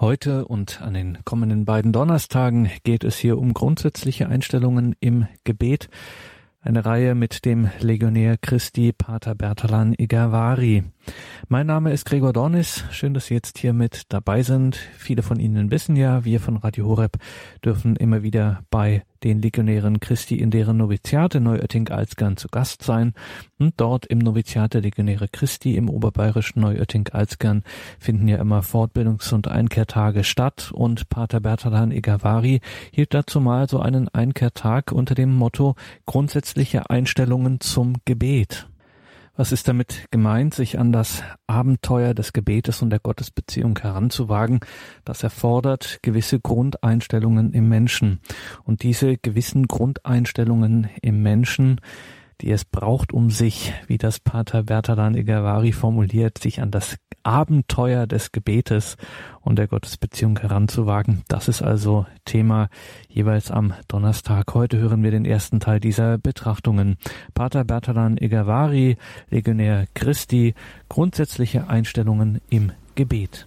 Heute und an den kommenden beiden Donnerstagen geht es hier um grundsätzliche Einstellungen im Gebet. Eine Reihe mit dem Legionär Christi Pater Bertalan Igavari. Mein Name ist Gregor Dornis. Schön, dass Sie jetzt hier mit dabei sind. Viele von Ihnen wissen ja, wir von Radio Horeb dürfen immer wieder bei den Legionären Christi in deren Noviziate Neuötting-Alzgern zu Gast sein. Und dort im Noviziat der Legionäre Christi im oberbayerischen Neuötting-Alzgern finden ja immer Fortbildungs- und Einkehrtage statt. Und Pater Bertalan Igavari hielt dazu mal so einen Einkehrtag unter dem Motto grundsätzliche Einstellungen zum Gebet. Was ist damit gemeint, sich an das Abenteuer des Gebetes und der Gottesbeziehung heranzuwagen? Das erfordert gewisse Grundeinstellungen im Menschen. Und diese gewissen Grundeinstellungen im Menschen, die es braucht, um sich, wie das Pater Bertalan Igavari formuliert, sich an das Abenteuer des Gebetes und der Gottesbeziehung heranzuwagen. Das ist also Thema jeweils am Donnerstag. Heute hören wir den ersten Teil dieser Betrachtungen. Pater Bertalan Igavari, Legionär Christi, grundsätzliche Einstellungen im Gebet.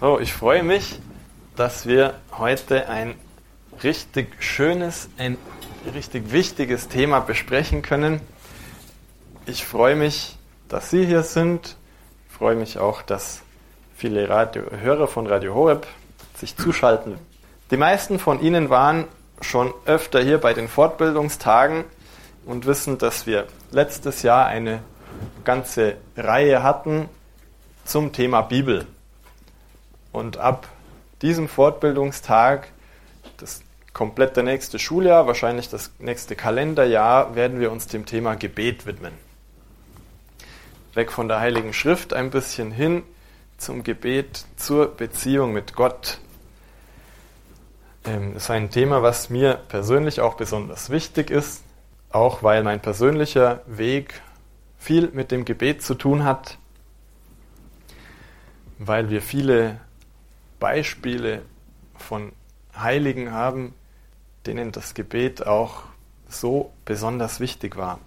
So, ich freue mich, dass wir heute ein richtig schönes, ein richtig wichtiges Thema besprechen können. Ich freue mich, dass Sie hier sind. Ich freue mich auch, dass viele Radio Hörer von Radio Horeb sich zuschalten. Die meisten von Ihnen waren schon öfter hier bei den Fortbildungstagen und wissen, dass wir letztes Jahr eine ganze Reihe hatten zum Thema Bibel. Und ab diesem Fortbildungstag, das komplett der nächste Schuljahr, wahrscheinlich das nächste Kalenderjahr, werden wir uns dem Thema Gebet widmen. Weg von der Heiligen Schrift ein bisschen hin zum Gebet, zur Beziehung mit Gott. Ähm, das ist ein Thema, was mir persönlich auch besonders wichtig ist, auch weil mein persönlicher Weg viel mit dem Gebet zu tun hat, weil wir viele Beispiele von Heiligen haben, denen das Gebet auch so besonders wichtig war.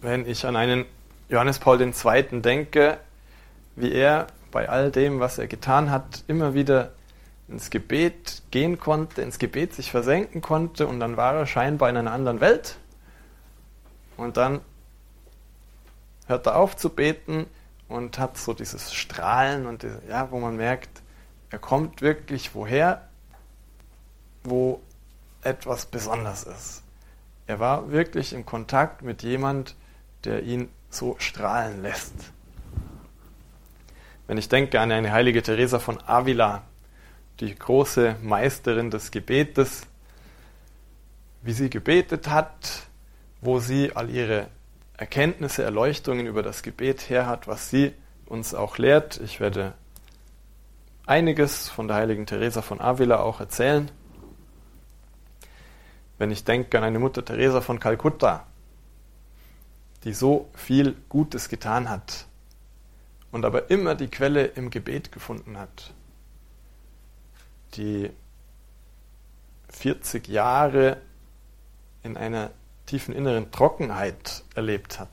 Wenn ich an einen Johannes Paul II. denke, wie er bei all dem, was er getan hat, immer wieder ins Gebet gehen konnte, ins Gebet sich versenken konnte und dann war er scheinbar in einer anderen Welt. Und dann hört er auf zu beten und hat so dieses Strahlen und ja, wo man merkt, er kommt wirklich woher, wo etwas besonders ist. Er war wirklich im Kontakt mit jemand, der ihn so strahlen lässt. Wenn ich denke an eine heilige Teresa von Avila, die große Meisterin des Gebetes, wie sie gebetet hat, wo sie all ihre Erkenntnisse, Erleuchtungen über das Gebet her hat, was sie uns auch lehrt. Ich werde einiges von der heiligen Teresa von Avila auch erzählen. Wenn ich denke an eine Mutter Teresa von Kalkutta, die so viel Gutes getan hat und aber immer die Quelle im Gebet gefunden hat, die 40 Jahre in einer tiefen inneren Trockenheit erlebt hat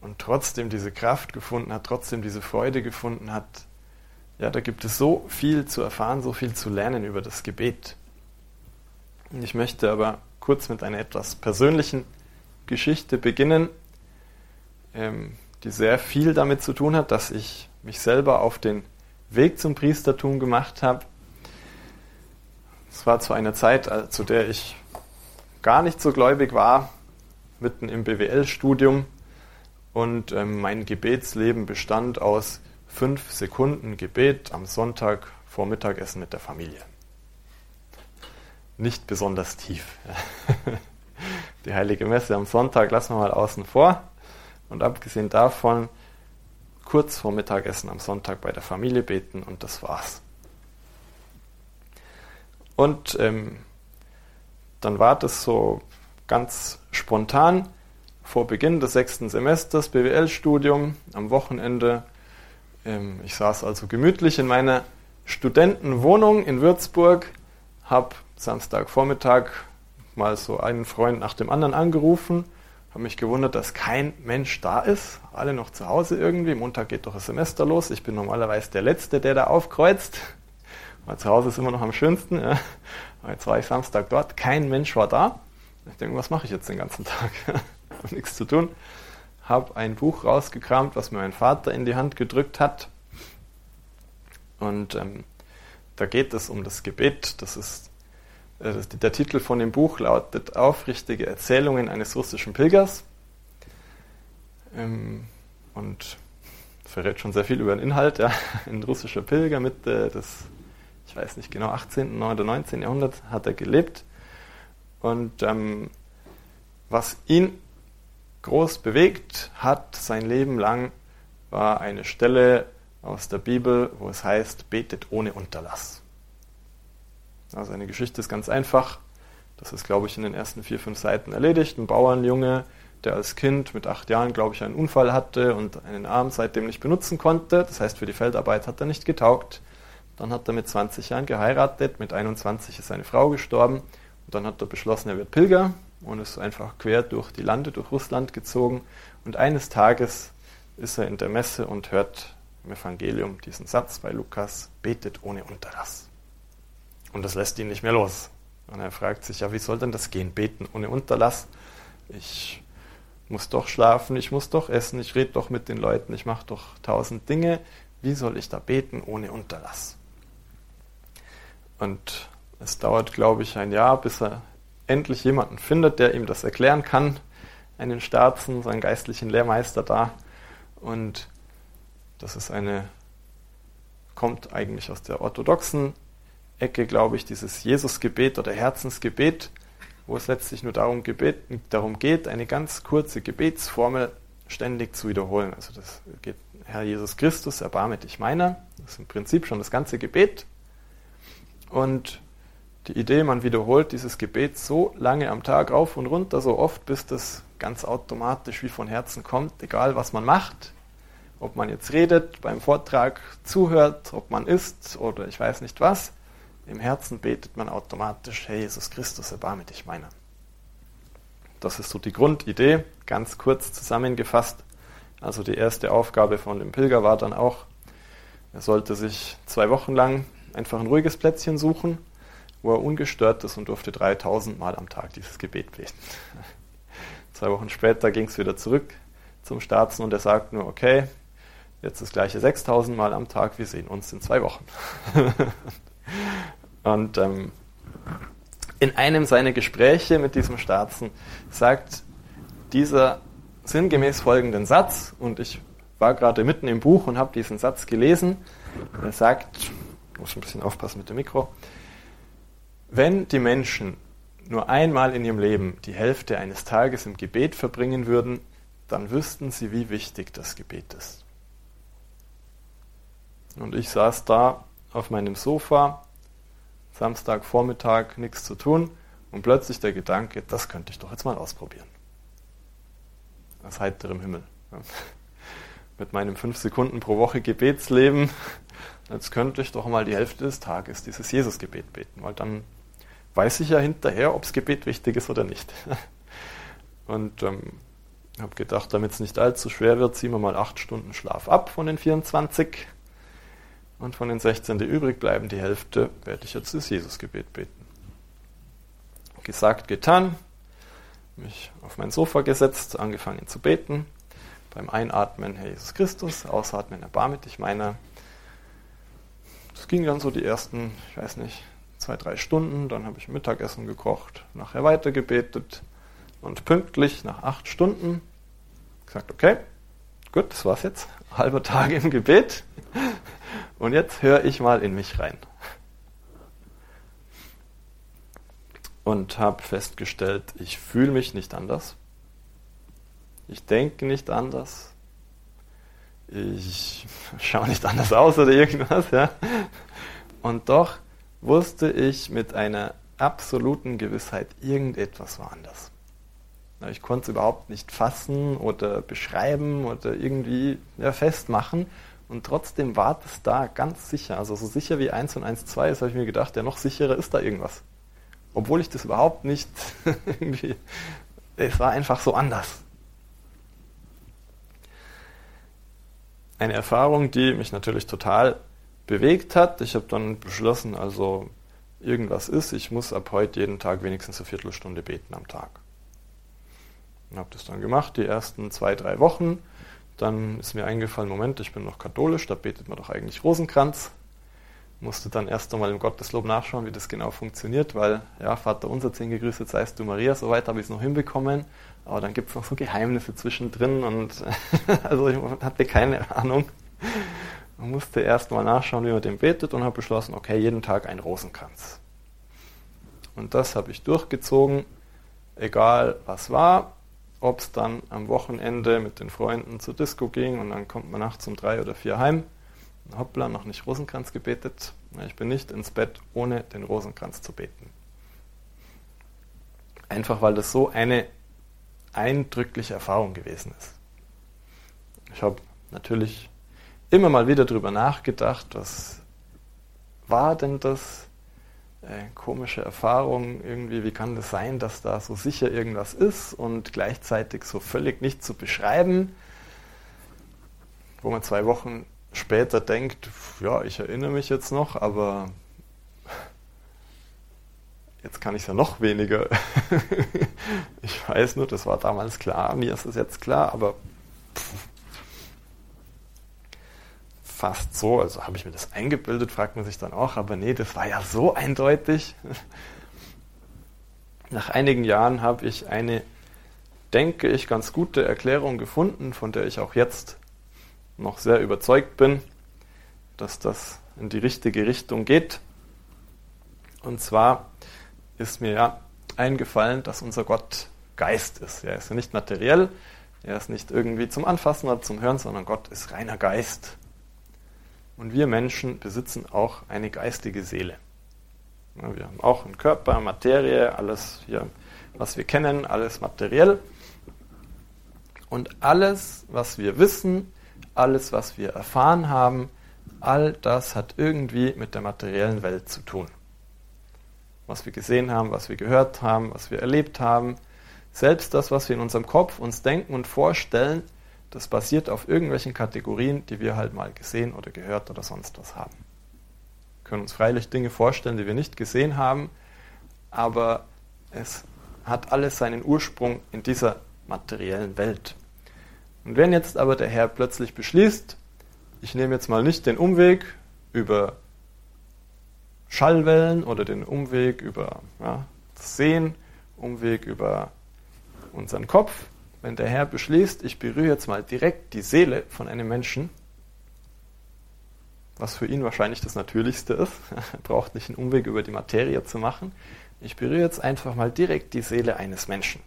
und trotzdem diese Kraft gefunden hat, trotzdem diese Freude gefunden hat. Ja, da gibt es so viel zu erfahren, so viel zu lernen über das Gebet. Ich möchte aber kurz mit einer etwas persönlichen Geschichte beginnen, ähm, die sehr viel damit zu tun hat, dass ich mich selber auf den Weg zum Priestertum gemacht habe. Es war zu einer Zeit, äh, zu der ich gar nicht so gläubig war, mitten im BWL-Studium. Und ähm, mein Gebetsleben bestand aus fünf Sekunden Gebet am Sonntag vor Mittagessen mit der Familie nicht besonders tief. Die heilige Messe am Sonntag lassen wir mal außen vor. Und abgesehen davon, kurz vor Mittagessen am Sonntag bei der Familie beten und das war's. Und ähm, dann war das so ganz spontan vor Beginn des sechsten Semesters BWL-Studium am Wochenende. Ähm, ich saß also gemütlich in meiner Studentenwohnung in Würzburg, habe Samstagvormittag mal so einen Freund nach dem anderen angerufen, habe mich gewundert, dass kein Mensch da ist. Alle noch zu Hause irgendwie. Montag geht doch das Semester los. Ich bin normalerweise der Letzte, der da aufkreuzt. Weil zu Hause ist immer noch am schönsten. Ja. Jetzt war ich Samstag dort. Kein Mensch war da. Ich denke, was mache ich jetzt den ganzen Tag? habe nichts zu tun. Habe ein Buch rausgekramt, was mir mein Vater in die Hand gedrückt hat. Und ähm, da geht es um das Gebet. Das ist der Titel von dem Buch lautet Aufrichtige Erzählungen eines russischen Pilgers. Ähm, und verrät schon sehr viel über den Inhalt. Ja. Ein russischer Pilger Mitte des, ich weiß nicht genau, 18. oder 19. Jahrhundert hat er gelebt. Und ähm, was ihn groß bewegt hat, sein Leben lang, war eine Stelle aus der Bibel, wo es heißt, betet ohne Unterlass. Also eine Geschichte ist ganz einfach. Das ist, glaube ich, in den ersten vier, fünf Seiten erledigt. Ein Bauernjunge, der als Kind mit acht Jahren, glaube ich, einen Unfall hatte und einen Arm seitdem nicht benutzen konnte. Das heißt, für die Feldarbeit hat er nicht getaugt. Dann hat er mit 20 Jahren geheiratet, mit 21 ist seine Frau gestorben und dann hat er beschlossen, er wird Pilger und ist einfach quer durch die Lande, durch Russland gezogen. Und eines Tages ist er in der Messe und hört im Evangelium diesen Satz bei Lukas, betet ohne Unterlass. Und das lässt ihn nicht mehr los. Und er fragt sich, ja, wie soll denn das gehen? Beten ohne Unterlass? Ich muss doch schlafen, ich muss doch essen, ich rede doch mit den Leuten, ich mache doch tausend Dinge. Wie soll ich da beten ohne Unterlass? Und es dauert, glaube ich, ein Jahr, bis er endlich jemanden findet, der ihm das erklären kann. Einen Staatsen, seinen geistlichen Lehrmeister da. Und das ist eine, kommt eigentlich aus der orthodoxen Ecke, glaube ich, dieses Jesusgebet oder Herzensgebet, wo es letztlich nur darum, Gebet, darum geht, eine ganz kurze Gebetsformel ständig zu wiederholen. Also das geht, Herr Jesus Christus, erbarme dich meiner. Das ist im Prinzip schon das ganze Gebet. Und die Idee, man wiederholt dieses Gebet so lange am Tag rauf und runter, so oft, bis das ganz automatisch wie von Herzen kommt, egal was man macht. Ob man jetzt redet, beim Vortrag zuhört, ob man isst oder ich weiß nicht was. Im Herzen betet man automatisch, Herr Jesus Christus, erbarme dich meiner. Das ist so die Grundidee, ganz kurz zusammengefasst. Also die erste Aufgabe von dem Pilger war dann auch, er sollte sich zwei Wochen lang einfach ein ruhiges Plätzchen suchen, wo er ungestört ist und durfte 3000 Mal am Tag dieses Gebet beten. zwei Wochen später ging es wieder zurück zum Staatsen und er sagt nur, okay, jetzt das gleiche 6000 Mal am Tag, wir sehen uns in zwei Wochen. Und ähm, in einem seiner Gespräche mit diesem Staatsen sagt dieser sinngemäß folgenden Satz, und ich war gerade mitten im Buch und habe diesen Satz gelesen. Er sagt, muss ein bisschen aufpassen mit dem Mikro, wenn die Menschen nur einmal in ihrem Leben die Hälfte eines Tages im Gebet verbringen würden, dann wüssten sie, wie wichtig das Gebet ist. Und ich saß da auf meinem Sofa Samstagvormittag nichts zu tun und plötzlich der Gedanke, das könnte ich doch jetzt mal ausprobieren. Aus heiterem Himmel. Mit meinem fünf Sekunden pro Woche Gebetsleben, jetzt könnte ich doch mal die Hälfte des Tages dieses Jesusgebet beten, weil dann weiß ich ja hinterher, ob das Gebet wichtig ist oder nicht. Und ähm, habe gedacht, damit es nicht allzu schwer wird, ziehen wir mal acht Stunden Schlaf ab von den 24 und von den 16, die übrig bleiben, die Hälfte, werde ich jetzt das Jesusgebet beten. Gesagt, getan, mich auf mein Sofa gesetzt, angefangen zu beten. Beim Einatmen, Herr Jesus Christus, Ausatmen, erbarme dich meiner. Das ging dann so die ersten, ich weiß nicht, zwei, drei Stunden. Dann habe ich Mittagessen gekocht, nachher weitergebetet und pünktlich nach acht Stunden gesagt, okay, gut, das war's jetzt. Halber Tag im Gebet. Und jetzt höre ich mal in mich rein. Und habe festgestellt, ich fühle mich nicht anders. Ich denke nicht anders. Ich schaue nicht anders aus oder irgendwas. Ja. Und doch wusste ich mit einer absoluten Gewissheit, irgendetwas war anders. Ich konnte es überhaupt nicht fassen oder beschreiben oder irgendwie ja, festmachen. Und trotzdem war das da ganz sicher. Also so sicher wie 1 und 1, 2 ist, habe ich mir gedacht, ja noch sicherer ist da irgendwas. Obwohl ich das überhaupt nicht irgendwie... Es war einfach so anders. Eine Erfahrung, die mich natürlich total bewegt hat. Ich habe dann beschlossen, also irgendwas ist, ich muss ab heute jeden Tag wenigstens eine Viertelstunde beten am Tag. Und habe das dann gemacht, die ersten zwei, drei Wochen dann ist mir eingefallen, Moment, ich bin noch katholisch, da betet man doch eigentlich Rosenkranz. Musste dann erst einmal im Gotteslob nachschauen, wie das genau funktioniert, weil, ja, Vater unser, zehn gegrüßet seist du Maria, soweit habe ich es noch hinbekommen. Aber dann gibt es noch so Geheimnisse zwischendrin und also ich hatte keine Ahnung. Man musste erst mal nachschauen, wie man den betet und habe beschlossen, okay, jeden Tag ein Rosenkranz. Und das habe ich durchgezogen, egal was war ob es dann am Wochenende mit den Freunden zur Disco ging und dann kommt man nachts um drei oder vier heim. Hoppla, noch nicht Rosenkranz gebetet. Ich bin nicht ins Bett, ohne den Rosenkranz zu beten. Einfach weil das so eine eindrückliche Erfahrung gewesen ist. Ich habe natürlich immer mal wieder darüber nachgedacht, was war denn das äh, komische Erfahrung, irgendwie, wie kann das sein, dass da so sicher irgendwas ist und gleichzeitig so völlig nicht zu beschreiben, wo man zwei Wochen später denkt, ja, ich erinnere mich jetzt noch, aber jetzt kann ich es ja noch weniger. ich weiß nur, das war damals klar, mir ist es jetzt klar, aber pff, fast so, also habe ich mir das eingebildet, fragt man sich dann auch, aber nee, das war ja so eindeutig. Nach einigen Jahren habe ich eine, denke ich, ganz gute Erklärung gefunden, von der ich auch jetzt noch sehr überzeugt bin, dass das in die richtige Richtung geht. Und zwar ist mir ja eingefallen, dass unser Gott Geist ist. Er ist ja nicht materiell, er ist nicht irgendwie zum Anfassen oder zum Hören, sondern Gott ist reiner Geist. Und wir Menschen besitzen auch eine geistige Seele. wir haben auch einen Körper, Materie, alles hier, was wir kennen, alles materiell. Und alles, was wir wissen, alles, was wir erfahren haben, all das hat irgendwie mit der materiellen Welt zu tun. Was wir gesehen haben, was wir gehört haben, was wir erlebt haben, selbst das, was wir in unserem Kopf uns denken und vorstellen, das basiert auf irgendwelchen Kategorien, die wir halt mal gesehen oder gehört oder sonst was haben. Wir können uns freilich Dinge vorstellen, die wir nicht gesehen haben, aber es hat alles seinen Ursprung in dieser materiellen Welt. Und wenn jetzt aber der Herr plötzlich beschließt, ich nehme jetzt mal nicht den Umweg über Schallwellen oder den Umweg über ja, das Sehen, Umweg über unseren Kopf, wenn der Herr beschließt, ich berühre jetzt mal direkt die Seele von einem Menschen, was für ihn wahrscheinlich das Natürlichste ist, er braucht nicht einen Umweg über die Materie zu machen, ich berühre jetzt einfach mal direkt die Seele eines Menschen.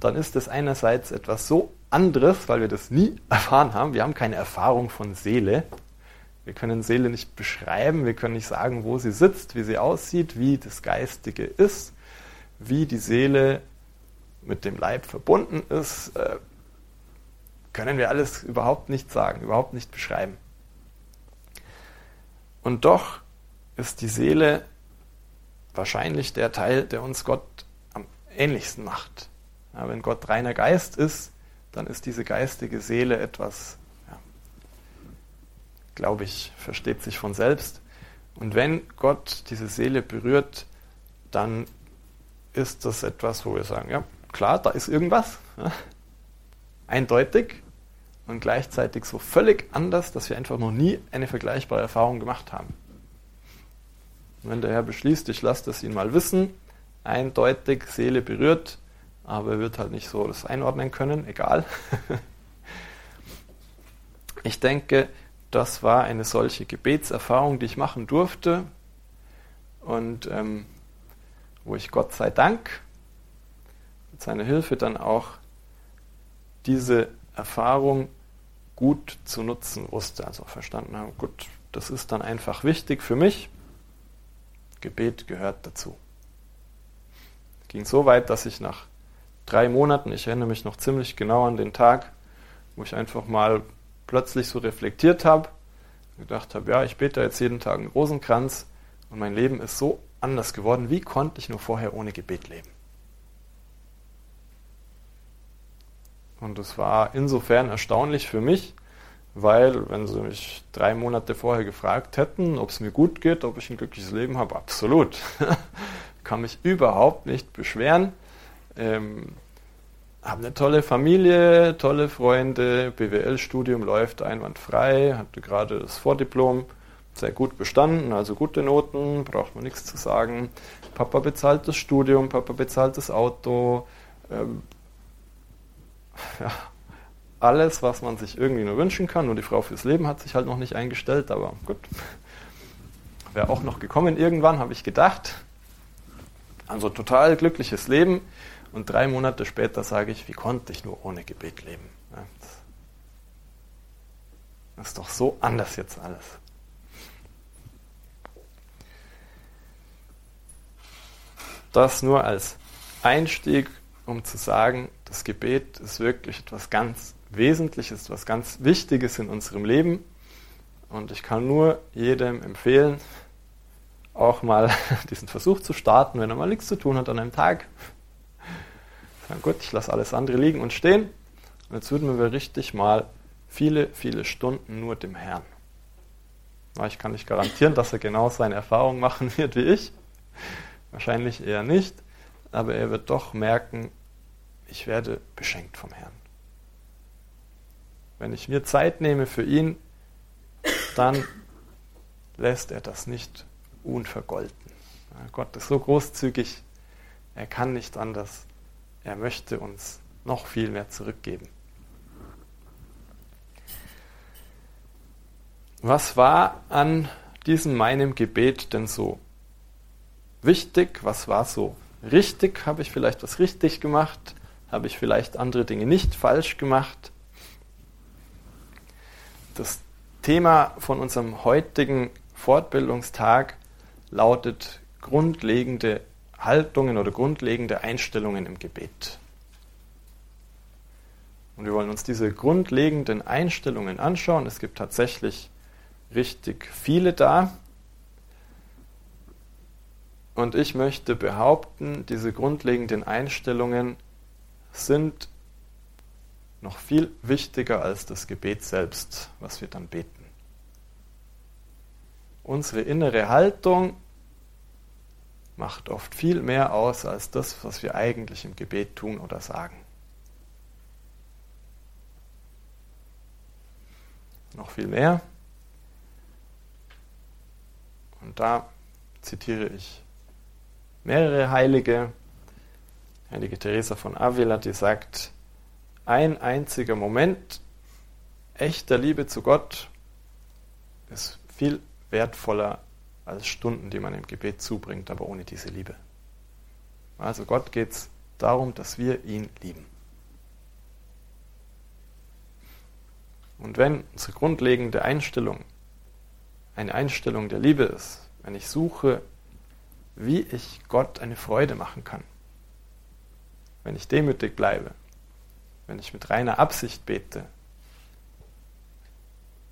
Dann ist das einerseits etwas so anderes, weil wir das nie erfahren haben. Wir haben keine Erfahrung von Seele. Wir können Seele nicht beschreiben, wir können nicht sagen, wo sie sitzt, wie sie aussieht, wie das Geistige ist, wie die Seele mit dem Leib verbunden ist, äh, können wir alles überhaupt nicht sagen, überhaupt nicht beschreiben. Und doch ist die Seele wahrscheinlich der Teil, der uns Gott am ähnlichsten macht. Ja, wenn Gott reiner Geist ist, dann ist diese geistige Seele etwas, ja, glaube ich, versteht sich von selbst. Und wenn Gott diese Seele berührt, dann ist das etwas, wo wir sagen, ja, klar, da ist irgendwas, ja, eindeutig und gleichzeitig so völlig anders, dass wir einfach noch nie eine vergleichbare Erfahrung gemacht haben. Und wenn der Herr beschließt, ich lasse das ihn mal wissen, eindeutig, Seele berührt, aber er wird halt nicht so das einordnen können, egal. ich denke, das war eine solche Gebetserfahrung, die ich machen durfte und ähm, wo ich Gott sei Dank mit seiner Hilfe dann auch diese Erfahrung gut zu nutzen wusste, also verstanden haben, gut, das ist dann einfach wichtig für mich. Gebet gehört dazu. Es ging so weit, dass ich nach drei Monaten, ich erinnere mich noch ziemlich genau an den Tag, wo ich einfach mal plötzlich so reflektiert habe, gedacht habe, ja, ich bete jetzt jeden Tag einen Rosenkranz und mein Leben ist so anders geworden. Wie konnte ich nur vorher ohne Gebet leben? Und es war insofern erstaunlich für mich, weil wenn sie mich drei Monate vorher gefragt hätten, ob es mir gut geht, ob ich ein glückliches Leben habe, absolut. Kann mich überhaupt nicht beschweren. Ähm, habe eine tolle Familie, tolle Freunde, BWL-Studium läuft einwandfrei, hatte gerade das Vordiplom sehr gut bestanden, also gute Noten, braucht man nichts zu sagen. Papa bezahlt das Studium, Papa bezahlt das Auto. Ähm, ja, alles, was man sich irgendwie nur wünschen kann. Nur die Frau fürs Leben hat sich halt noch nicht eingestellt, aber gut. Wäre auch noch gekommen irgendwann, habe ich gedacht. Also total glückliches Leben. Und drei Monate später sage ich, wie konnte ich nur ohne Gebet leben? Das ist doch so anders jetzt alles. Das nur als Einstieg, um zu sagen, das Gebet ist wirklich etwas ganz Wesentliches, etwas ganz Wichtiges in unserem Leben. Und ich kann nur jedem empfehlen, auch mal diesen Versuch zu starten, wenn er mal nichts zu tun hat an einem Tag. Sagen, gut, ich lasse alles andere liegen und stehen. Und jetzt würden wir richtig mal viele, viele Stunden nur dem Herrn. Ich kann nicht garantieren, dass er genau seine Erfahrungen machen wird wie ich. Wahrscheinlich eher nicht, aber er wird doch merken, ich werde beschenkt vom Herrn. Wenn ich mir Zeit nehme für ihn, dann lässt er das nicht unvergolten. Gott ist so großzügig, er kann nicht anders. Er möchte uns noch viel mehr zurückgeben. Was war an diesem meinem Gebet denn so wichtig? Was war so richtig? Habe ich vielleicht was richtig gemacht? Habe ich vielleicht andere Dinge nicht falsch gemacht? Das Thema von unserem heutigen Fortbildungstag lautet grundlegende Haltungen oder grundlegende Einstellungen im Gebet. Und wir wollen uns diese grundlegenden Einstellungen anschauen. Es gibt tatsächlich richtig viele da. Und ich möchte behaupten, diese grundlegenden Einstellungen sind noch viel wichtiger als das Gebet selbst, was wir dann beten. Unsere innere Haltung macht oft viel mehr aus als das, was wir eigentlich im Gebet tun oder sagen. Noch viel mehr. Und da zitiere ich mehrere Heilige. Heilige Teresa von Avila, die sagt, ein einziger Moment echter Liebe zu Gott ist viel wertvoller als Stunden, die man im Gebet zubringt, aber ohne diese Liebe. Also Gott geht es darum, dass wir ihn lieben. Und wenn unsere grundlegende Einstellung eine Einstellung der Liebe ist, wenn ich suche, wie ich Gott eine Freude machen kann. Wenn ich demütig bleibe, wenn ich mit reiner Absicht bete,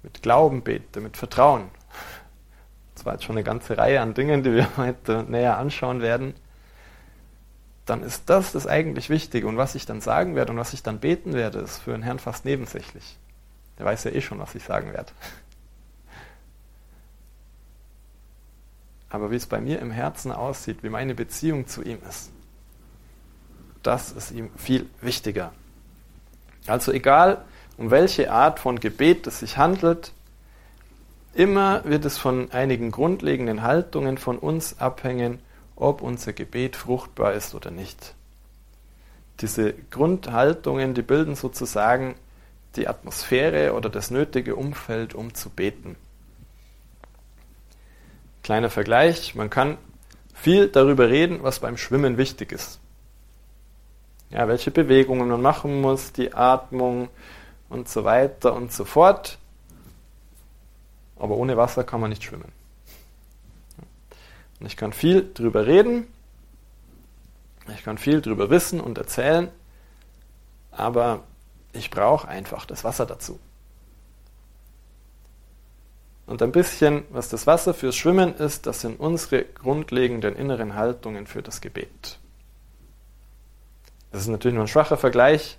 mit Glauben bete, mit Vertrauen. Das war jetzt schon eine ganze Reihe an Dingen, die wir heute näher anschauen werden. Dann ist das das eigentlich Wichtige. Und was ich dann sagen werde und was ich dann beten werde, ist für den Herrn fast nebensächlich. Der weiß ja eh schon, was ich sagen werde. Aber wie es bei mir im Herzen aussieht, wie meine Beziehung zu ihm ist, das ist ihm viel wichtiger. Also egal, um welche Art von Gebet es sich handelt, immer wird es von einigen grundlegenden Haltungen von uns abhängen, ob unser Gebet fruchtbar ist oder nicht. Diese Grundhaltungen, die bilden sozusagen die Atmosphäre oder das nötige Umfeld, um zu beten. Kleiner Vergleich, man kann viel darüber reden, was beim Schwimmen wichtig ist. Ja, welche Bewegungen man machen muss, die Atmung und so weiter und so fort. Aber ohne Wasser kann man nicht schwimmen. Und ich kann viel darüber reden, ich kann viel darüber wissen und erzählen, aber ich brauche einfach das Wasser dazu und ein bisschen, was das Wasser fürs Schwimmen ist, das sind unsere grundlegenden inneren Haltungen für das Gebet. Das ist natürlich nur ein schwacher Vergleich,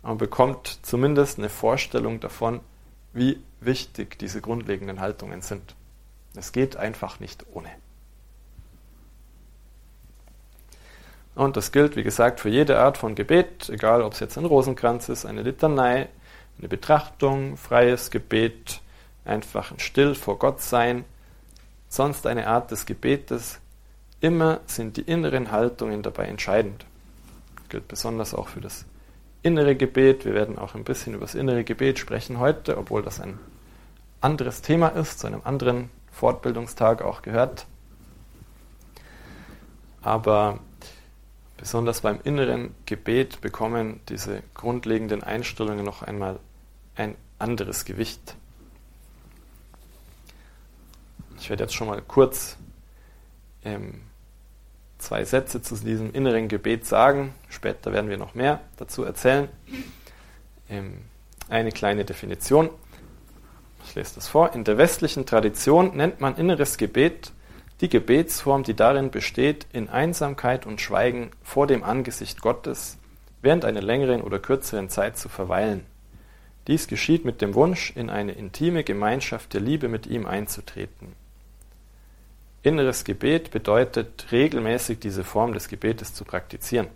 aber man bekommt zumindest eine Vorstellung davon, wie wichtig diese grundlegenden Haltungen sind. Es geht einfach nicht ohne. Und das gilt, wie gesagt, für jede Art von Gebet, egal ob es jetzt ein Rosenkranz ist, eine Litanei, eine Betrachtung, freies Gebet, einfach ein Still vor Gott sein, sonst eine Art des Gebetes. Immer sind die inneren Haltungen dabei entscheidend. Gilt besonders auch für das innere Gebet. Wir werden auch ein bisschen über das innere Gebet sprechen heute, obwohl das ein anderes Thema ist, zu einem anderen Fortbildungstag auch gehört. Aber besonders beim inneren Gebet bekommen diese grundlegenden Einstellungen noch einmal ein anderes Gewicht. Ich werde jetzt schon mal kurz ähm, zwei Sätze zu diesem inneren Gebet sagen. Später werden wir noch mehr dazu erzählen. Ähm, eine kleine Definition. Ich lese das vor. In der westlichen Tradition nennt man inneres Gebet die Gebetsform, die darin besteht, in Einsamkeit und Schweigen vor dem Angesicht Gottes während einer längeren oder kürzeren Zeit zu verweilen. Dies geschieht mit dem Wunsch, in eine intime Gemeinschaft der Liebe mit ihm einzutreten. Inneres Gebet bedeutet, regelmäßig diese Form des Gebetes zu praktizieren.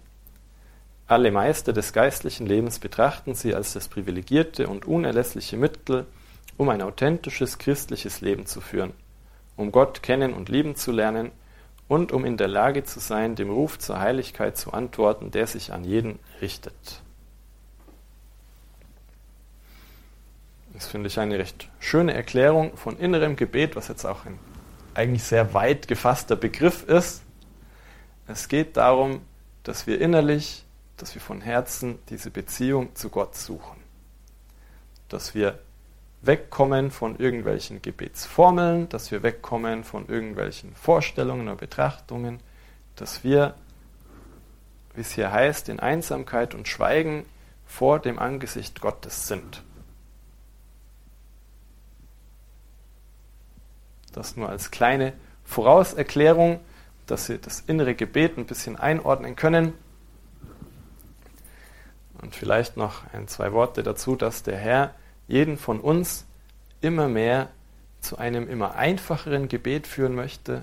Alle Meister des geistlichen Lebens betrachten sie als das privilegierte und unerlässliche Mittel, um ein authentisches christliches Leben zu führen, um Gott kennen und lieben zu lernen und um in der Lage zu sein, dem Ruf zur Heiligkeit zu antworten, der sich an jeden richtet. Das finde ich eine recht schöne Erklärung von innerem Gebet, was jetzt auch ein eigentlich sehr weit gefasster Begriff ist. Es geht darum, dass wir innerlich, dass wir von Herzen diese Beziehung zu Gott suchen. Dass wir wegkommen von irgendwelchen Gebetsformeln, dass wir wegkommen von irgendwelchen Vorstellungen oder Betrachtungen, dass wir, wie es hier heißt, in Einsamkeit und Schweigen vor dem Angesicht Gottes sind. Das nur als kleine Vorauserklärung, dass Sie das innere Gebet ein bisschen einordnen können. Und vielleicht noch ein, zwei Worte dazu, dass der Herr jeden von uns immer mehr zu einem immer einfacheren Gebet führen möchte.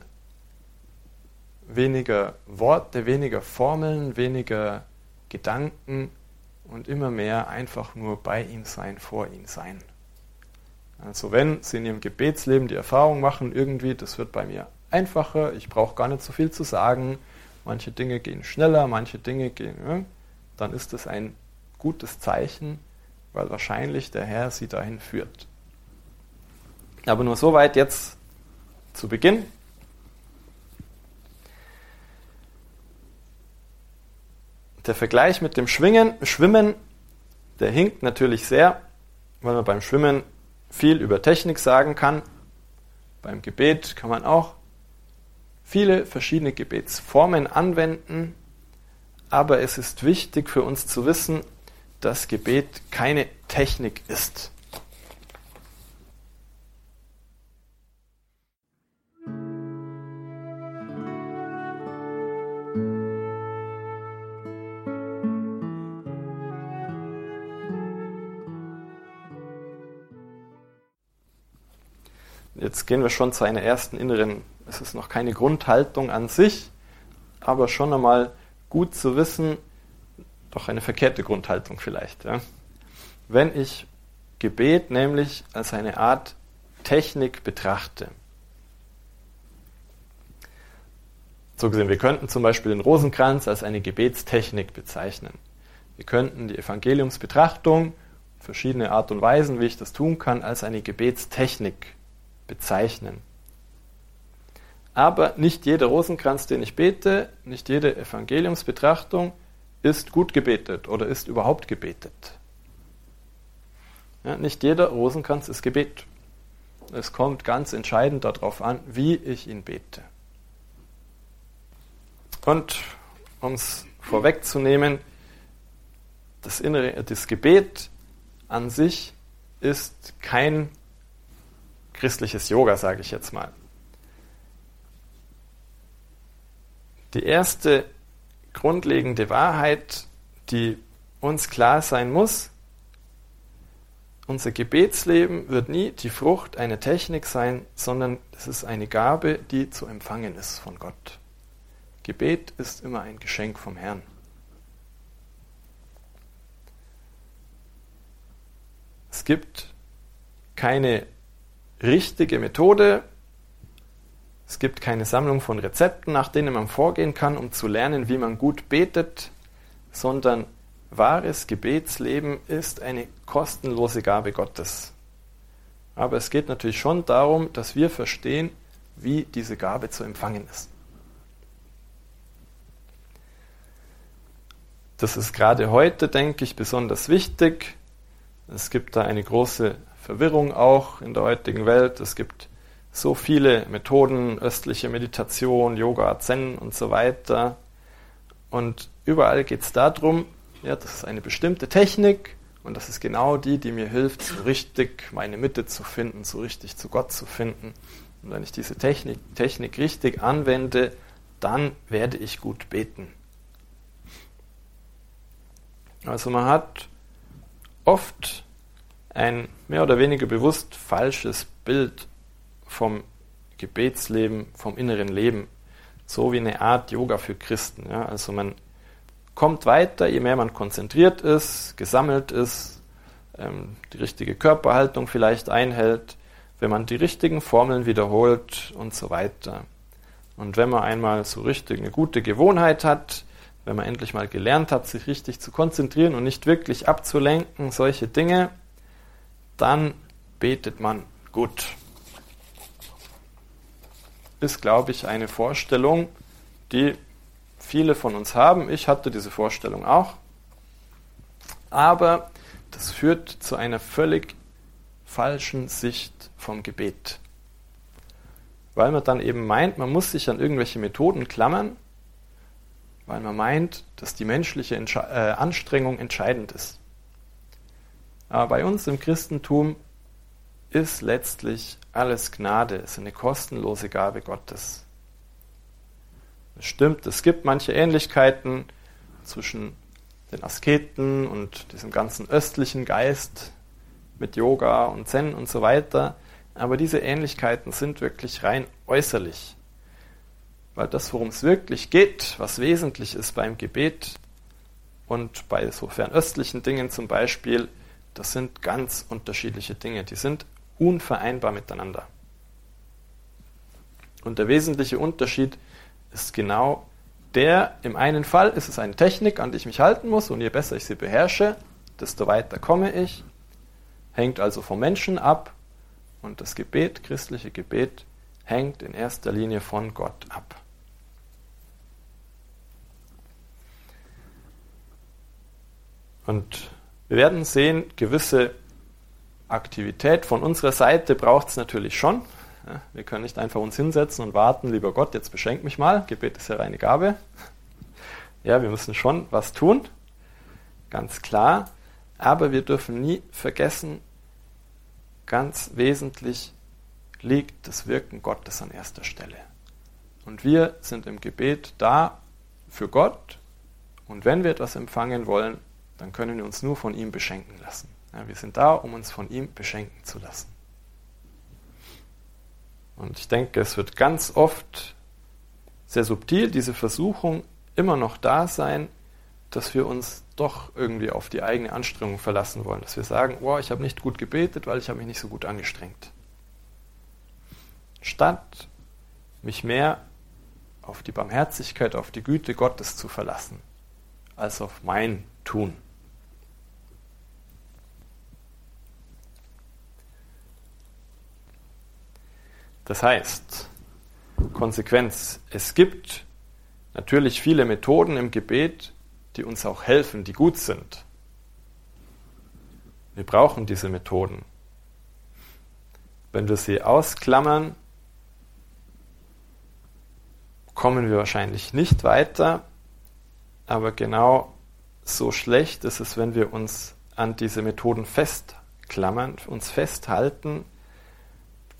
Weniger Worte, weniger Formeln, weniger Gedanken und immer mehr einfach nur bei ihm sein, vor ihm sein. Also wenn Sie in Ihrem Gebetsleben die Erfahrung machen, irgendwie, das wird bei mir einfacher, ich brauche gar nicht so viel zu sagen, manche Dinge gehen schneller, manche Dinge gehen, ja, dann ist das ein gutes Zeichen, weil wahrscheinlich der Herr Sie dahin führt. Aber nur soweit jetzt zu Beginn. Der Vergleich mit dem Schwingen, Schwimmen, der hinkt natürlich sehr, weil man beim Schwimmen viel über Technik sagen kann. Beim Gebet kann man auch viele verschiedene Gebetsformen anwenden, aber es ist wichtig für uns zu wissen, dass Gebet keine Technik ist. Jetzt gehen wir schon zu einer ersten inneren, es ist noch keine Grundhaltung an sich, aber schon einmal gut zu wissen, doch eine verkehrte Grundhaltung vielleicht. Ja. Wenn ich Gebet nämlich als eine Art Technik betrachte. So gesehen, wir könnten zum Beispiel den Rosenkranz als eine Gebetstechnik bezeichnen. Wir könnten die Evangeliumsbetrachtung, verschiedene Art und Weisen, wie ich das tun kann, als eine Gebetstechnik bezeichnen. Aber nicht jeder Rosenkranz, den ich bete, nicht jede Evangeliumsbetrachtung ist gut gebetet oder ist überhaupt gebetet. Ja, nicht jeder Rosenkranz ist Gebet. Es kommt ganz entscheidend darauf an, wie ich ihn bete. Und um es vorwegzunehmen, das, innere, das Gebet an sich ist kein christliches Yoga, sage ich jetzt mal. Die erste grundlegende Wahrheit, die uns klar sein muss, unser Gebetsleben wird nie die Frucht einer Technik sein, sondern es ist eine Gabe, die zu empfangen ist von Gott. Gebet ist immer ein Geschenk vom Herrn. Es gibt keine richtige Methode, es gibt keine Sammlung von Rezepten, nach denen man vorgehen kann, um zu lernen, wie man gut betet, sondern wahres Gebetsleben ist eine kostenlose Gabe Gottes. Aber es geht natürlich schon darum, dass wir verstehen, wie diese Gabe zu empfangen ist. Das ist gerade heute, denke ich, besonders wichtig. Es gibt da eine große Verwirrung auch in der heutigen Welt. Es gibt so viele Methoden, östliche Meditation, Yoga, Zen und so weiter. Und überall geht es darum, ja, das ist eine bestimmte Technik und das ist genau die, die mir hilft, so richtig meine Mitte zu finden, so richtig zu Gott zu finden. Und wenn ich diese Technik, Technik richtig anwende, dann werde ich gut beten. Also man hat oft ein mehr oder weniger bewusst falsches Bild vom Gebetsleben, vom inneren Leben, so wie eine Art Yoga für Christen. Ja? Also man kommt weiter, je mehr man konzentriert ist, gesammelt ist, ähm, die richtige Körperhaltung vielleicht einhält, wenn man die richtigen Formeln wiederholt und so weiter. Und wenn man einmal so richtig eine gute Gewohnheit hat, wenn man endlich mal gelernt hat, sich richtig zu konzentrieren und nicht wirklich abzulenken, solche Dinge, dann betet man gut. Ist, glaube ich, eine Vorstellung, die viele von uns haben. Ich hatte diese Vorstellung auch. Aber das führt zu einer völlig falschen Sicht vom Gebet. Weil man dann eben meint, man muss sich an irgendwelche Methoden klammern, weil man meint, dass die menschliche Entsche äh, Anstrengung entscheidend ist. Aber bei uns im Christentum ist letztlich alles Gnade, es ist eine kostenlose Gabe Gottes. Es stimmt, es gibt manche Ähnlichkeiten zwischen den Asketen und diesem ganzen östlichen Geist mit Yoga und Zen und so weiter, aber diese Ähnlichkeiten sind wirklich rein äußerlich. Weil das, worum es wirklich geht, was wesentlich ist beim Gebet und bei so fernöstlichen Dingen zum Beispiel, das sind ganz unterschiedliche Dinge. Die sind unvereinbar miteinander. Und der wesentliche Unterschied ist genau der, im einen Fall ist es eine Technik, an die ich mich halten muss, und je besser ich sie beherrsche, desto weiter komme ich. Hängt also vom Menschen ab. Und das Gebet, christliche Gebet, hängt in erster Linie von Gott ab. Und wir werden sehen, gewisse Aktivität von unserer Seite braucht es natürlich schon. wir können nicht einfach uns hinsetzen und warten, lieber Gott, jetzt beschenk mich mal. Gebet ist ja reine Gabe. Ja, wir müssen schon was tun, ganz klar. Aber wir dürfen nie vergessen, ganz wesentlich liegt das Wirken Gottes an erster Stelle. Und wir sind im Gebet da für Gott. Und wenn wir etwas empfangen wollen, dann können wir uns nur von ihm beschenken lassen. Ja, wir sind da, um uns von ihm beschenken zu lassen. Und ich denke, es wird ganz oft sehr subtil diese Versuchung immer noch da sein, dass wir uns doch irgendwie auf die eigene Anstrengung verlassen wollen. Dass wir sagen, oh, ich habe nicht gut gebetet, weil ich habe mich nicht so gut angestrengt. Statt mich mehr auf die Barmherzigkeit, auf die Güte Gottes zu verlassen, als auf mein Tun. Das heißt, Konsequenz, es gibt natürlich viele Methoden im Gebet, die uns auch helfen, die gut sind. Wir brauchen diese Methoden. Wenn wir sie ausklammern, kommen wir wahrscheinlich nicht weiter, aber genau so schlecht ist es, wenn wir uns an diese Methoden festklammern, uns festhalten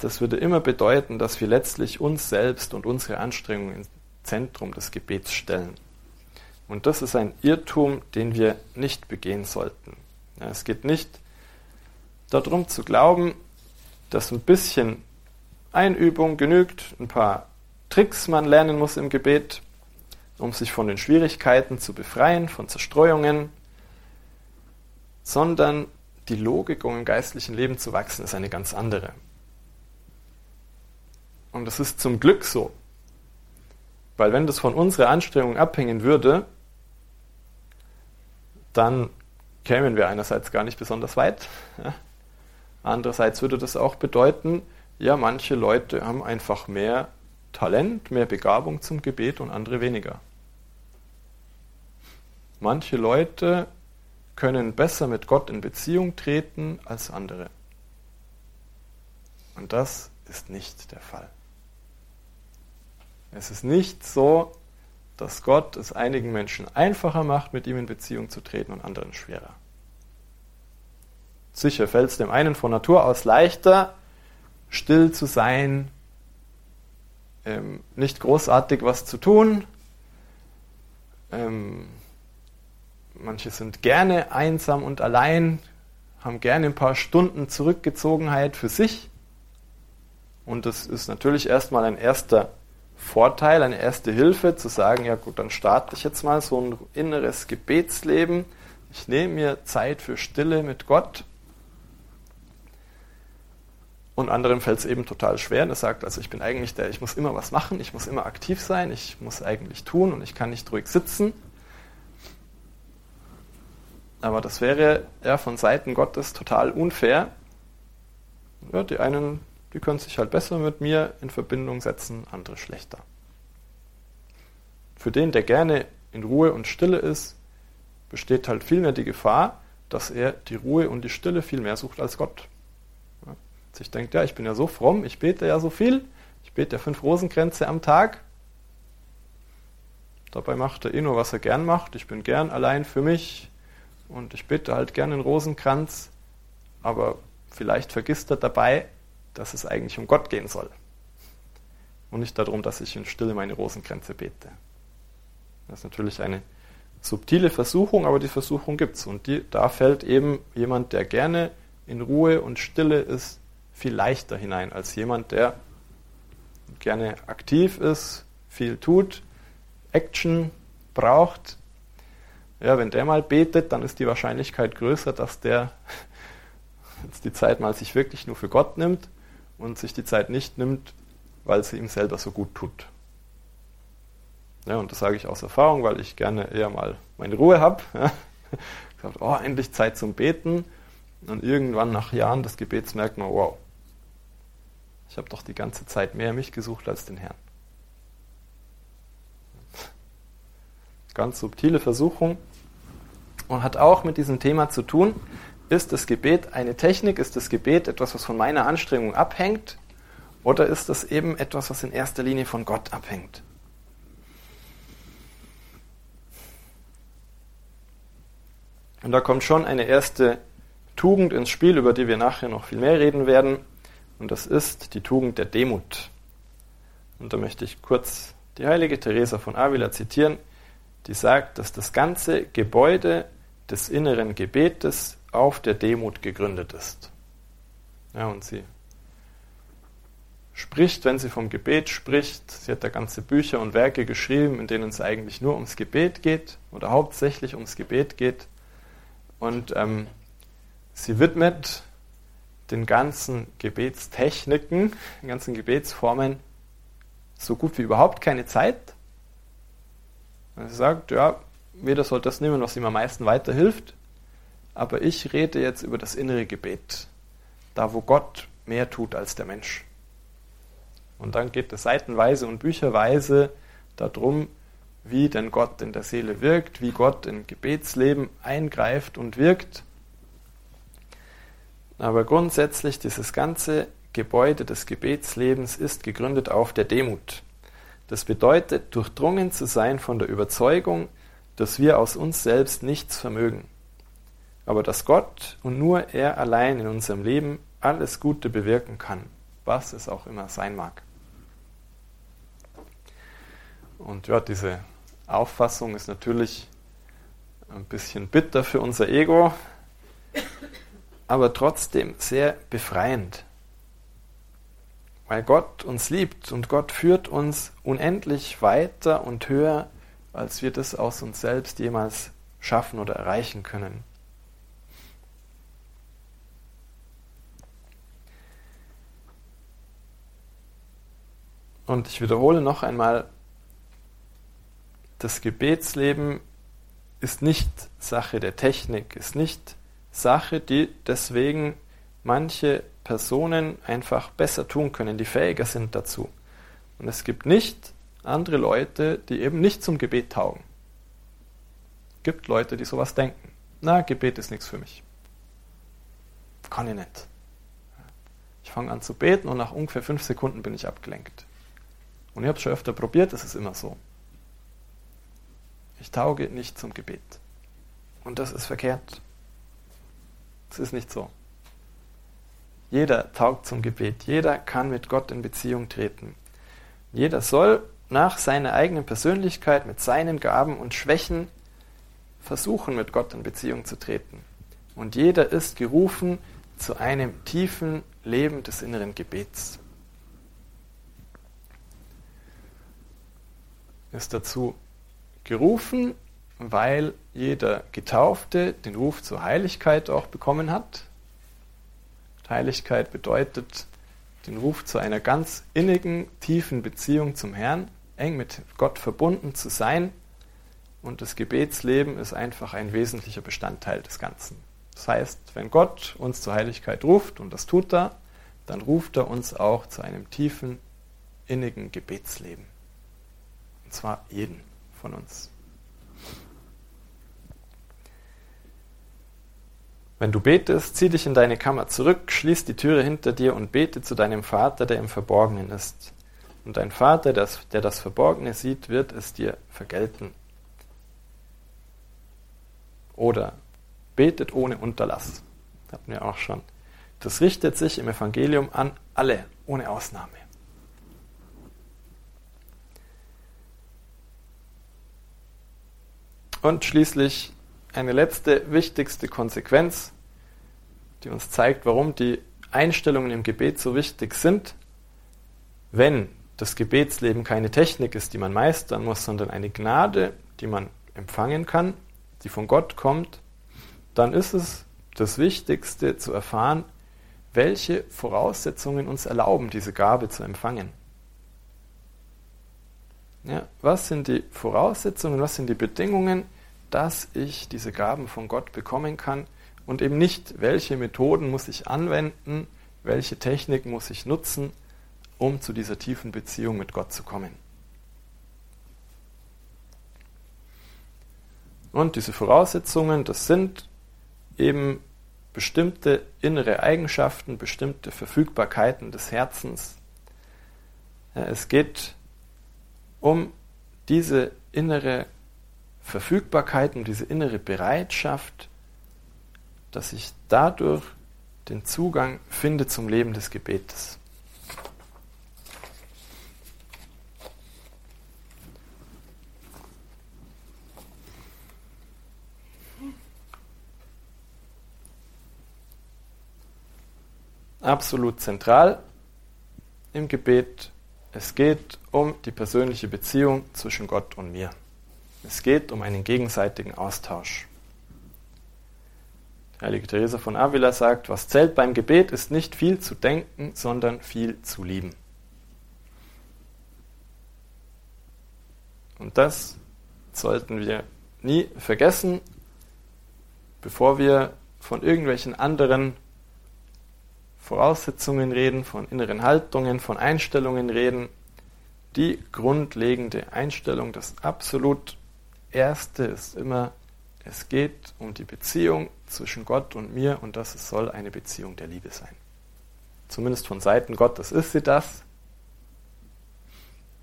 das würde immer bedeuten, dass wir letztlich uns selbst und unsere Anstrengungen ins Zentrum des Gebets stellen. Und das ist ein Irrtum, den wir nicht begehen sollten. Ja, es geht nicht darum zu glauben, dass ein bisschen Einübung genügt, ein paar Tricks man lernen muss im Gebet, um sich von den Schwierigkeiten zu befreien, von Zerstreuungen, sondern die Logik, um im geistlichen Leben zu wachsen, ist eine ganz andere. Und das ist zum Glück so. Weil wenn das von unserer Anstrengung abhängen würde, dann kämen wir einerseits gar nicht besonders weit. Andererseits würde das auch bedeuten, ja, manche Leute haben einfach mehr Talent, mehr Begabung zum Gebet und andere weniger. Manche Leute können besser mit Gott in Beziehung treten als andere. Und das ist nicht der Fall. Es ist nicht so, dass Gott es einigen Menschen einfacher macht, mit ihm in Beziehung zu treten und anderen schwerer. Sicher fällt es dem einen von Natur aus leichter, still zu sein, ähm, nicht großartig was zu tun. Ähm, manche sind gerne einsam und allein, haben gerne ein paar Stunden Zurückgezogenheit für sich. Und das ist natürlich erstmal ein erster Vorteil, eine erste Hilfe, zu sagen, ja gut, dann starte ich jetzt mal so ein inneres Gebetsleben. Ich nehme mir Zeit für Stille mit Gott und anderen fällt es eben total schwer. Und er sagt, also ich bin eigentlich der, ich muss immer was machen, ich muss immer aktiv sein, ich muss eigentlich tun und ich kann nicht ruhig sitzen. Aber das wäre ja von Seiten Gottes total unfair. Ja, die einen, die können sich halt besser mit mir in Verbindung setzen, andere schlechter. Für den, der gerne in Ruhe und Stille ist, besteht halt vielmehr die Gefahr, dass er die Ruhe und die Stille viel mehr sucht als Gott sich denkt, ja, ich bin ja so fromm, ich bete ja so viel, ich bete ja fünf Rosenkränze am Tag. Dabei macht er eh nur, was er gern macht. Ich bin gern allein für mich und ich bete halt gern einen Rosenkranz, aber vielleicht vergisst er dabei, dass es eigentlich um Gott gehen soll und nicht darum, dass ich in Stille meine Rosenkränze bete. Das ist natürlich eine subtile Versuchung, aber die Versuchung gibt es. Und die, da fällt eben jemand, der gerne in Ruhe und Stille ist, viel leichter hinein als jemand, der gerne aktiv ist, viel tut, Action braucht. Ja, wenn der mal betet, dann ist die Wahrscheinlichkeit größer, dass der jetzt die Zeit mal sich wirklich nur für Gott nimmt und sich die Zeit nicht nimmt, weil sie ihm selber so gut tut. Ja, und das sage ich aus Erfahrung, weil ich gerne eher mal meine Ruhe habe. Ja. Gesagt, oh, endlich Zeit zum Beten. Und irgendwann nach Jahren des Gebets merkt man, wow, ich habe doch die ganze Zeit mehr mich gesucht als den Herrn. Ganz subtile Versuchung und hat auch mit diesem Thema zu tun. Ist das Gebet eine Technik? Ist das Gebet etwas, was von meiner Anstrengung abhängt? Oder ist das eben etwas, was in erster Linie von Gott abhängt? Und da kommt schon eine erste Tugend ins Spiel, über die wir nachher noch viel mehr reden werden. Und das ist die Tugend der Demut. Und da möchte ich kurz die heilige Teresa von Avila zitieren, die sagt, dass das ganze Gebäude des inneren Gebetes auf der Demut gegründet ist. Ja, und sie spricht, wenn sie vom Gebet spricht, sie hat da ganze Bücher und Werke geschrieben, in denen es eigentlich nur ums Gebet geht oder hauptsächlich ums Gebet geht. Und ähm, sie widmet den ganzen Gebetstechniken, den ganzen Gebetsformen so gut wie überhaupt keine Zeit. Und sie sagt, ja, jeder soll das nehmen, was ihm am meisten weiterhilft. Aber ich rede jetzt über das innere Gebet, da wo Gott mehr tut als der Mensch. Und dann geht es seitenweise und bücherweise darum, wie denn Gott in der Seele wirkt, wie Gott im Gebetsleben eingreift und wirkt. Aber grundsätzlich dieses ganze Gebäude des Gebetslebens ist gegründet auf der Demut. Das bedeutet, durchdrungen zu sein von der Überzeugung, dass wir aus uns selbst nichts vermögen, aber dass Gott und nur er allein in unserem Leben alles Gute bewirken kann, was es auch immer sein mag. Und ja, diese Auffassung ist natürlich ein bisschen bitter für unser Ego, aber trotzdem sehr befreiend. Weil Gott uns liebt und Gott führt uns unendlich weiter und höher, als wir das aus uns selbst jemals schaffen oder erreichen können. Und ich wiederhole noch einmal, das Gebetsleben ist nicht Sache der Technik, ist nicht Sache, die deswegen manche Personen einfach besser tun können, die fähiger sind dazu. Und es gibt nicht andere Leute, die eben nicht zum Gebet taugen. Es gibt Leute, die sowas denken. Na, Gebet ist nichts für mich. Kann ich nicht. Ich fange an zu beten und nach ungefähr fünf Sekunden bin ich abgelenkt. Und ich habe es schon öfter probiert, es ist immer so. Ich tauge nicht zum Gebet. Und das ist verkehrt. Es ist nicht so. Jeder taugt zum Gebet. Jeder kann mit Gott in Beziehung treten. Jeder soll nach seiner eigenen Persönlichkeit, mit seinen Gaben und Schwächen versuchen, mit Gott in Beziehung zu treten. Und jeder ist gerufen zu einem tiefen Leben des inneren Gebets. Ist dazu gerufen, weil jeder Getaufte den Ruf zur Heiligkeit auch bekommen hat. Heiligkeit bedeutet den Ruf zu einer ganz innigen, tiefen Beziehung zum Herrn, eng mit Gott verbunden zu sein. Und das Gebetsleben ist einfach ein wesentlicher Bestandteil des Ganzen. Das heißt, wenn Gott uns zur Heiligkeit ruft, und das tut er, dann ruft er uns auch zu einem tiefen, innigen Gebetsleben. Und zwar jeden von uns. Wenn du betest, zieh dich in deine Kammer zurück, schließ die Türe hinter dir und bete zu deinem Vater, der im Verborgenen ist. Und dein Vater, der das Verborgene sieht, wird es dir vergelten. Oder betet ohne Unterlass. Hatten wir auch schon. Das richtet sich im Evangelium an alle, ohne Ausnahme. Und schließlich eine letzte wichtigste Konsequenz, die uns zeigt, warum die Einstellungen im Gebet so wichtig sind. Wenn das Gebetsleben keine Technik ist, die man meistern muss, sondern eine Gnade, die man empfangen kann, die von Gott kommt, dann ist es das Wichtigste zu erfahren, welche Voraussetzungen uns erlauben, diese Gabe zu empfangen. Ja, was sind die Voraussetzungen, was sind die Bedingungen, dass ich diese Gaben von Gott bekommen kann und eben nicht, welche Methoden muss ich anwenden, welche Technik muss ich nutzen, um zu dieser tiefen Beziehung mit Gott zu kommen. Und diese Voraussetzungen, das sind eben bestimmte innere Eigenschaften, bestimmte Verfügbarkeiten des Herzens. Es geht um diese innere Verfügbarkeit, um diese innere Bereitschaft, dass ich dadurch den Zugang finde zum Leben des Gebetes. Absolut zentral im Gebet, es geht um die persönliche Beziehung zwischen Gott und mir. Es geht um einen gegenseitigen Austausch. Heilige Therese von Avila sagt, was zählt beim Gebet, ist nicht viel zu denken, sondern viel zu lieben. Und das sollten wir nie vergessen, bevor wir von irgendwelchen anderen Voraussetzungen reden, von inneren Haltungen, von Einstellungen reden. Die grundlegende Einstellung, das absolut Erste ist immer, es geht um die Beziehung zwischen Gott und mir und das soll eine Beziehung der Liebe sein. Zumindest von Seiten Gottes ist sie das.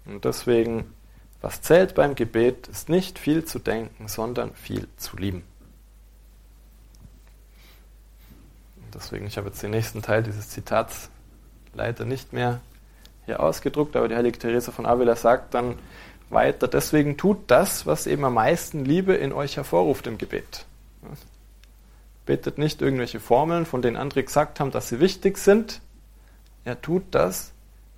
Und deswegen, was zählt beim Gebet, ist nicht viel zu denken, sondern viel zu lieben. Und deswegen, ich habe jetzt den nächsten Teil dieses Zitats leider nicht mehr hier ausgedruckt, aber die heilige Therese von Avila sagt dann, weiter. Deswegen tut das, was eben am meisten Liebe in euch hervorruft im Gebet. betet nicht irgendwelche Formeln, von denen andere gesagt haben, dass sie wichtig sind. Er tut das,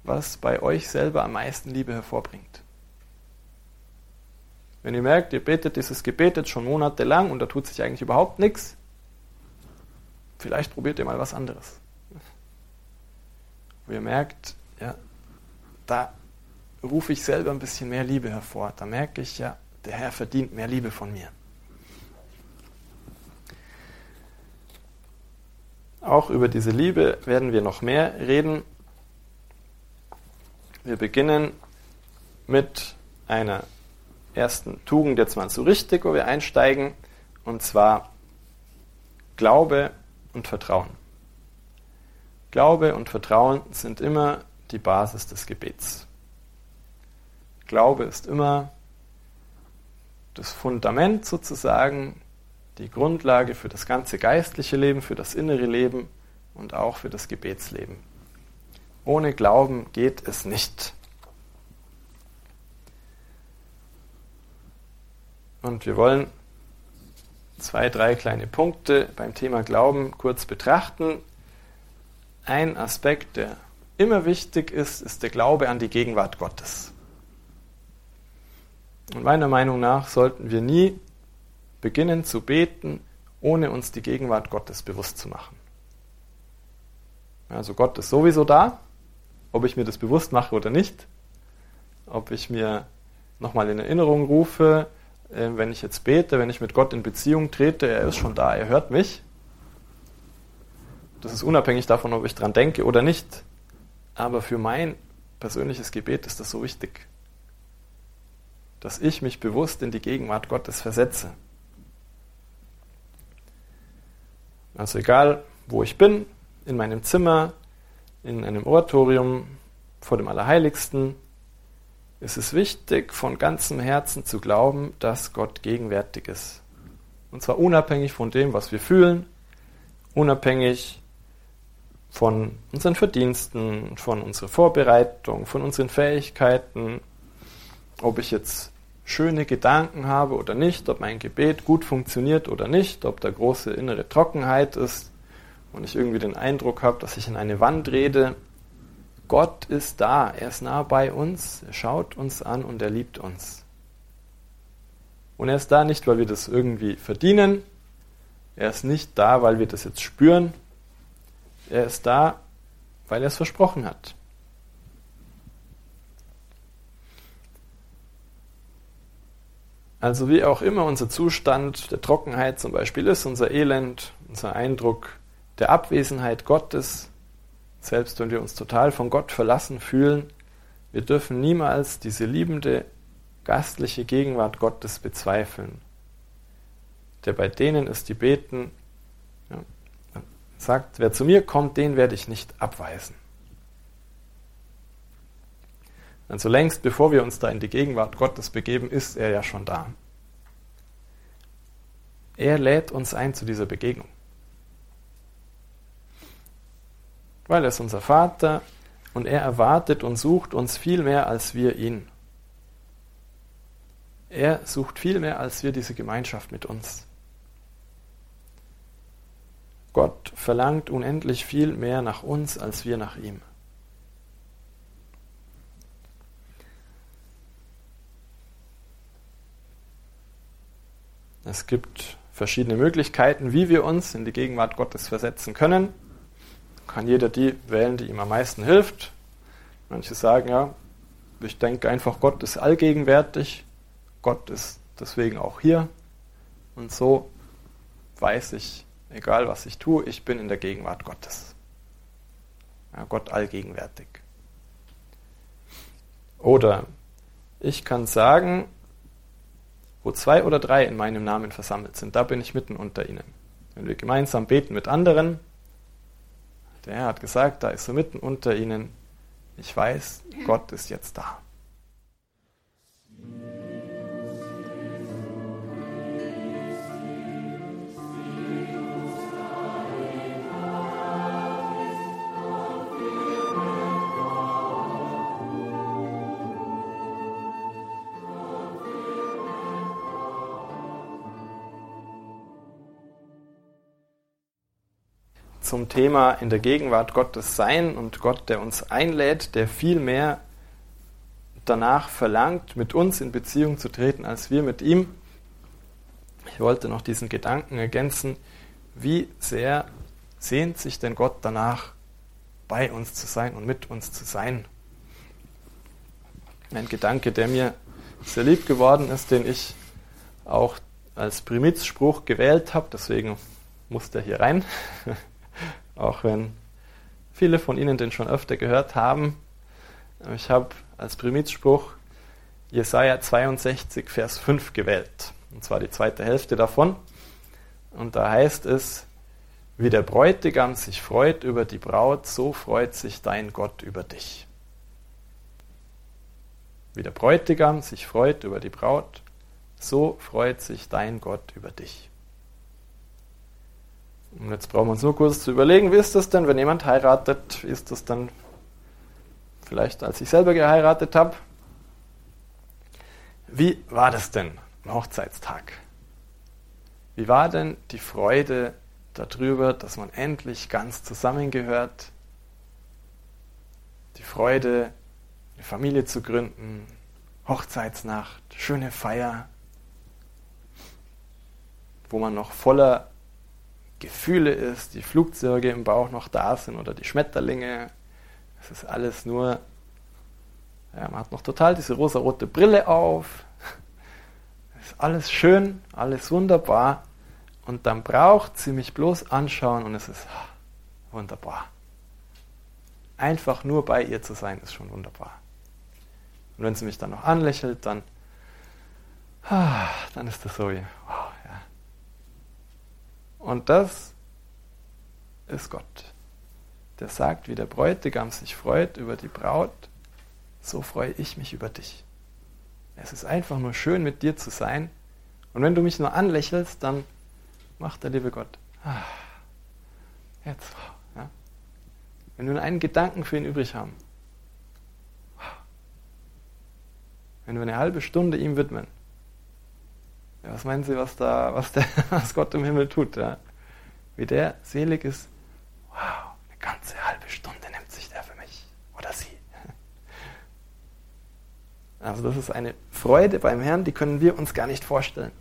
was bei euch selber am meisten Liebe hervorbringt. Wenn ihr merkt, ihr betet dieses Gebet jetzt schon monatelang und da tut sich eigentlich überhaupt nichts, vielleicht probiert ihr mal was anderes. Wo ihr merkt, ja, da rufe ich selber ein bisschen mehr Liebe hervor. Da merke ich, ja, der Herr verdient mehr Liebe von mir. Auch über diese Liebe werden wir noch mehr reden. Wir beginnen mit einer ersten Tugend jetzt mal so richtig, wo wir einsteigen, und zwar Glaube und Vertrauen. Glaube und Vertrauen sind immer die Basis des Gebets. Glaube ist immer das Fundament sozusagen, die Grundlage für das ganze geistliche Leben, für das innere Leben und auch für das Gebetsleben. Ohne Glauben geht es nicht. Und wir wollen zwei, drei kleine Punkte beim Thema Glauben kurz betrachten. Ein Aspekt, der immer wichtig ist, ist der Glaube an die Gegenwart Gottes. Und meiner Meinung nach sollten wir nie beginnen zu beten, ohne uns die Gegenwart Gottes bewusst zu machen. Also Gott ist sowieso da, ob ich mir das bewusst mache oder nicht, ob ich mir nochmal in Erinnerung rufe, wenn ich jetzt bete, wenn ich mit Gott in Beziehung trete, er ist schon da, er hört mich. Das ist unabhängig davon, ob ich dran denke oder nicht. Aber für mein persönliches Gebet ist das so wichtig, dass ich mich bewusst in die Gegenwart Gottes versetze. Also egal, wo ich bin, in meinem Zimmer, in einem Oratorium, vor dem Allerheiligsten, ist es wichtig, von ganzem Herzen zu glauben, dass Gott gegenwärtig ist. Und zwar unabhängig von dem, was wir fühlen, unabhängig von unseren Verdiensten, von unserer Vorbereitung, von unseren Fähigkeiten, ob ich jetzt schöne Gedanken habe oder nicht, ob mein Gebet gut funktioniert oder nicht, ob da große innere Trockenheit ist und ich irgendwie den Eindruck habe, dass ich in eine Wand rede Gott ist da, er ist nah bei uns, er schaut uns an und er liebt uns. Und er ist da nicht, weil wir das irgendwie verdienen, er ist nicht da, weil wir das jetzt spüren, er ist da, weil er es versprochen hat. Also wie auch immer unser Zustand der Trockenheit zum Beispiel ist, unser Elend, unser Eindruck der Abwesenheit Gottes, selbst wenn wir uns total von Gott verlassen fühlen, wir dürfen niemals diese liebende, gastliche Gegenwart Gottes bezweifeln. Der bei denen ist, die beten, ja, sagt, wer zu mir kommt, den werde ich nicht abweisen. Also längst bevor wir uns da in die Gegenwart Gottes begeben, ist er ja schon da. Er lädt uns ein zu dieser Begegnung. Weil er ist unser Vater und er erwartet und sucht uns viel mehr als wir ihn. Er sucht viel mehr als wir diese Gemeinschaft mit uns. Gott verlangt unendlich viel mehr nach uns als wir nach ihm. Es gibt verschiedene Möglichkeiten, wie wir uns in die Gegenwart Gottes versetzen können kann jeder die wählen, die ihm am meisten hilft. Manche sagen, ja, ich denke einfach, Gott ist allgegenwärtig, Gott ist deswegen auch hier. Und so weiß ich, egal was ich tue, ich bin in der Gegenwart Gottes. Ja, Gott allgegenwärtig. Oder ich kann sagen, wo zwei oder drei in meinem Namen versammelt sind, da bin ich mitten unter ihnen. Wenn wir gemeinsam beten mit anderen, der Herr hat gesagt, da ist er mitten unter ihnen. Ich weiß, Gott ist jetzt da. Zum Thema in der Gegenwart Gottes sein und Gott, der uns einlädt, der viel mehr danach verlangt, mit uns in Beziehung zu treten, als wir mit ihm. Ich wollte noch diesen Gedanken ergänzen, wie sehr sehnt sich denn Gott danach, bei uns zu sein und mit uns zu sein. Ein Gedanke, der mir sehr lieb geworden ist, den ich auch als Primizspruch gewählt habe, deswegen muss der hier rein, auch wenn viele von Ihnen den schon öfter gehört haben. Ich habe als Primizspruch Jesaja 62, Vers 5 gewählt, und zwar die zweite Hälfte davon. Und da heißt es, wie der Bräutigam sich freut über die Braut, so freut sich dein Gott über dich. Wie der Bräutigam sich freut über die Braut, so freut sich dein Gott über dich. Und jetzt brauchen wir uns nur kurz zu überlegen, wie ist das denn, wenn jemand heiratet? Wie ist das dann vielleicht, als ich selber geheiratet habe? Wie war das denn am Hochzeitstag? Wie war denn die Freude darüber, dass man endlich ganz zusammengehört? Die Freude, eine Familie zu gründen, Hochzeitsnacht, schöne Feier, wo man noch voller Gefühle ist, die Flugzeuge im Bauch noch da sind oder die Schmetterlinge. Es ist alles nur, ja, man hat noch total diese rosa-rote Brille auf. Es ist alles schön, alles wunderbar. Und dann braucht sie mich bloß anschauen und es ist wunderbar. Einfach nur bei ihr zu sein, ist schon wunderbar. Und wenn sie mich dann noch anlächelt, dann, dann ist das so, wow, ja. Und das ist Gott. Der sagt, wie der Bräutigam sich freut über die Braut, so freue ich mich über dich. Es ist einfach nur schön, mit dir zu sein. Und wenn du mich nur anlächelst, dann macht der liebe Gott. Ah, jetzt. Ja. Wenn wir nur einen Gedanken für ihn übrig haben. Wenn wir eine halbe Stunde ihm widmen. Was meinen Sie, was, da, was, der, was Gott im Himmel tut? Ja? Wie der selig ist. Wow, eine ganze halbe Stunde nimmt sich der für mich. Oder sie. Also das ist eine Freude beim Herrn, die können wir uns gar nicht vorstellen.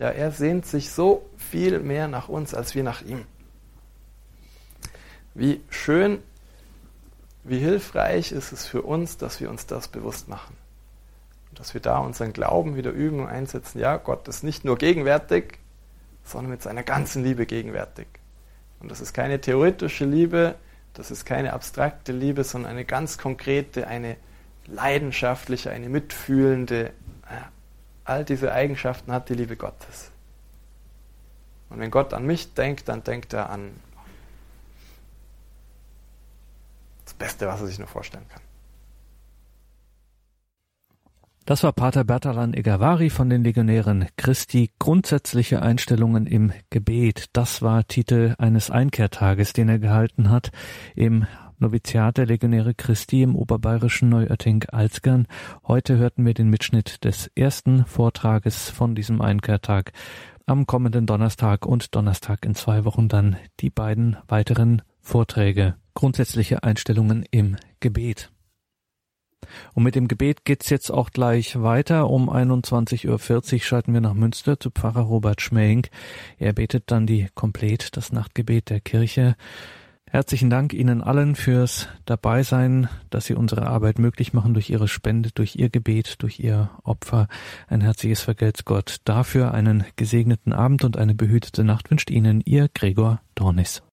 Ja, er sehnt sich so viel mehr nach uns als wir nach ihm. Wie schön, wie hilfreich ist es für uns, dass wir uns das bewusst machen. Dass wir da unseren Glauben wieder üben und einsetzen. Ja, Gott ist nicht nur gegenwärtig, sondern mit seiner ganzen Liebe gegenwärtig. Und das ist keine theoretische Liebe, das ist keine abstrakte Liebe, sondern eine ganz konkrete, eine leidenschaftliche, eine mitfühlende, all diese Eigenschaften hat die Liebe Gottes. Und wenn Gott an mich denkt, dann denkt er an das Beste, was er sich nur vorstellen kann. Das war Pater Bertalan Egavari von den Legionären Christi. Grundsätzliche Einstellungen im Gebet. Das war Titel eines Einkehrtages, den er gehalten hat im Noviziat der Legionäre Christi im oberbayerischen Neuötting-Alzgern. Heute hörten wir den Mitschnitt des ersten Vortrages von diesem Einkehrtag. Am kommenden Donnerstag und Donnerstag in zwei Wochen dann die beiden weiteren Vorträge. Grundsätzliche Einstellungen im Gebet. Und mit dem Gebet geht's jetzt auch gleich weiter. Um 21.40 Uhr schalten wir nach Münster zu Pfarrer Robert Schmeink. Er betet dann die Komplett, das Nachtgebet der Kirche. Herzlichen Dank Ihnen allen fürs Dabeisein, dass Sie unsere Arbeit möglich machen durch Ihre Spende, durch Ihr Gebet, durch Ihr Opfer. Ein herzliches Vergelt's Gott dafür. Einen gesegneten Abend und eine behütete Nacht wünscht Ihnen Ihr Gregor Dornis.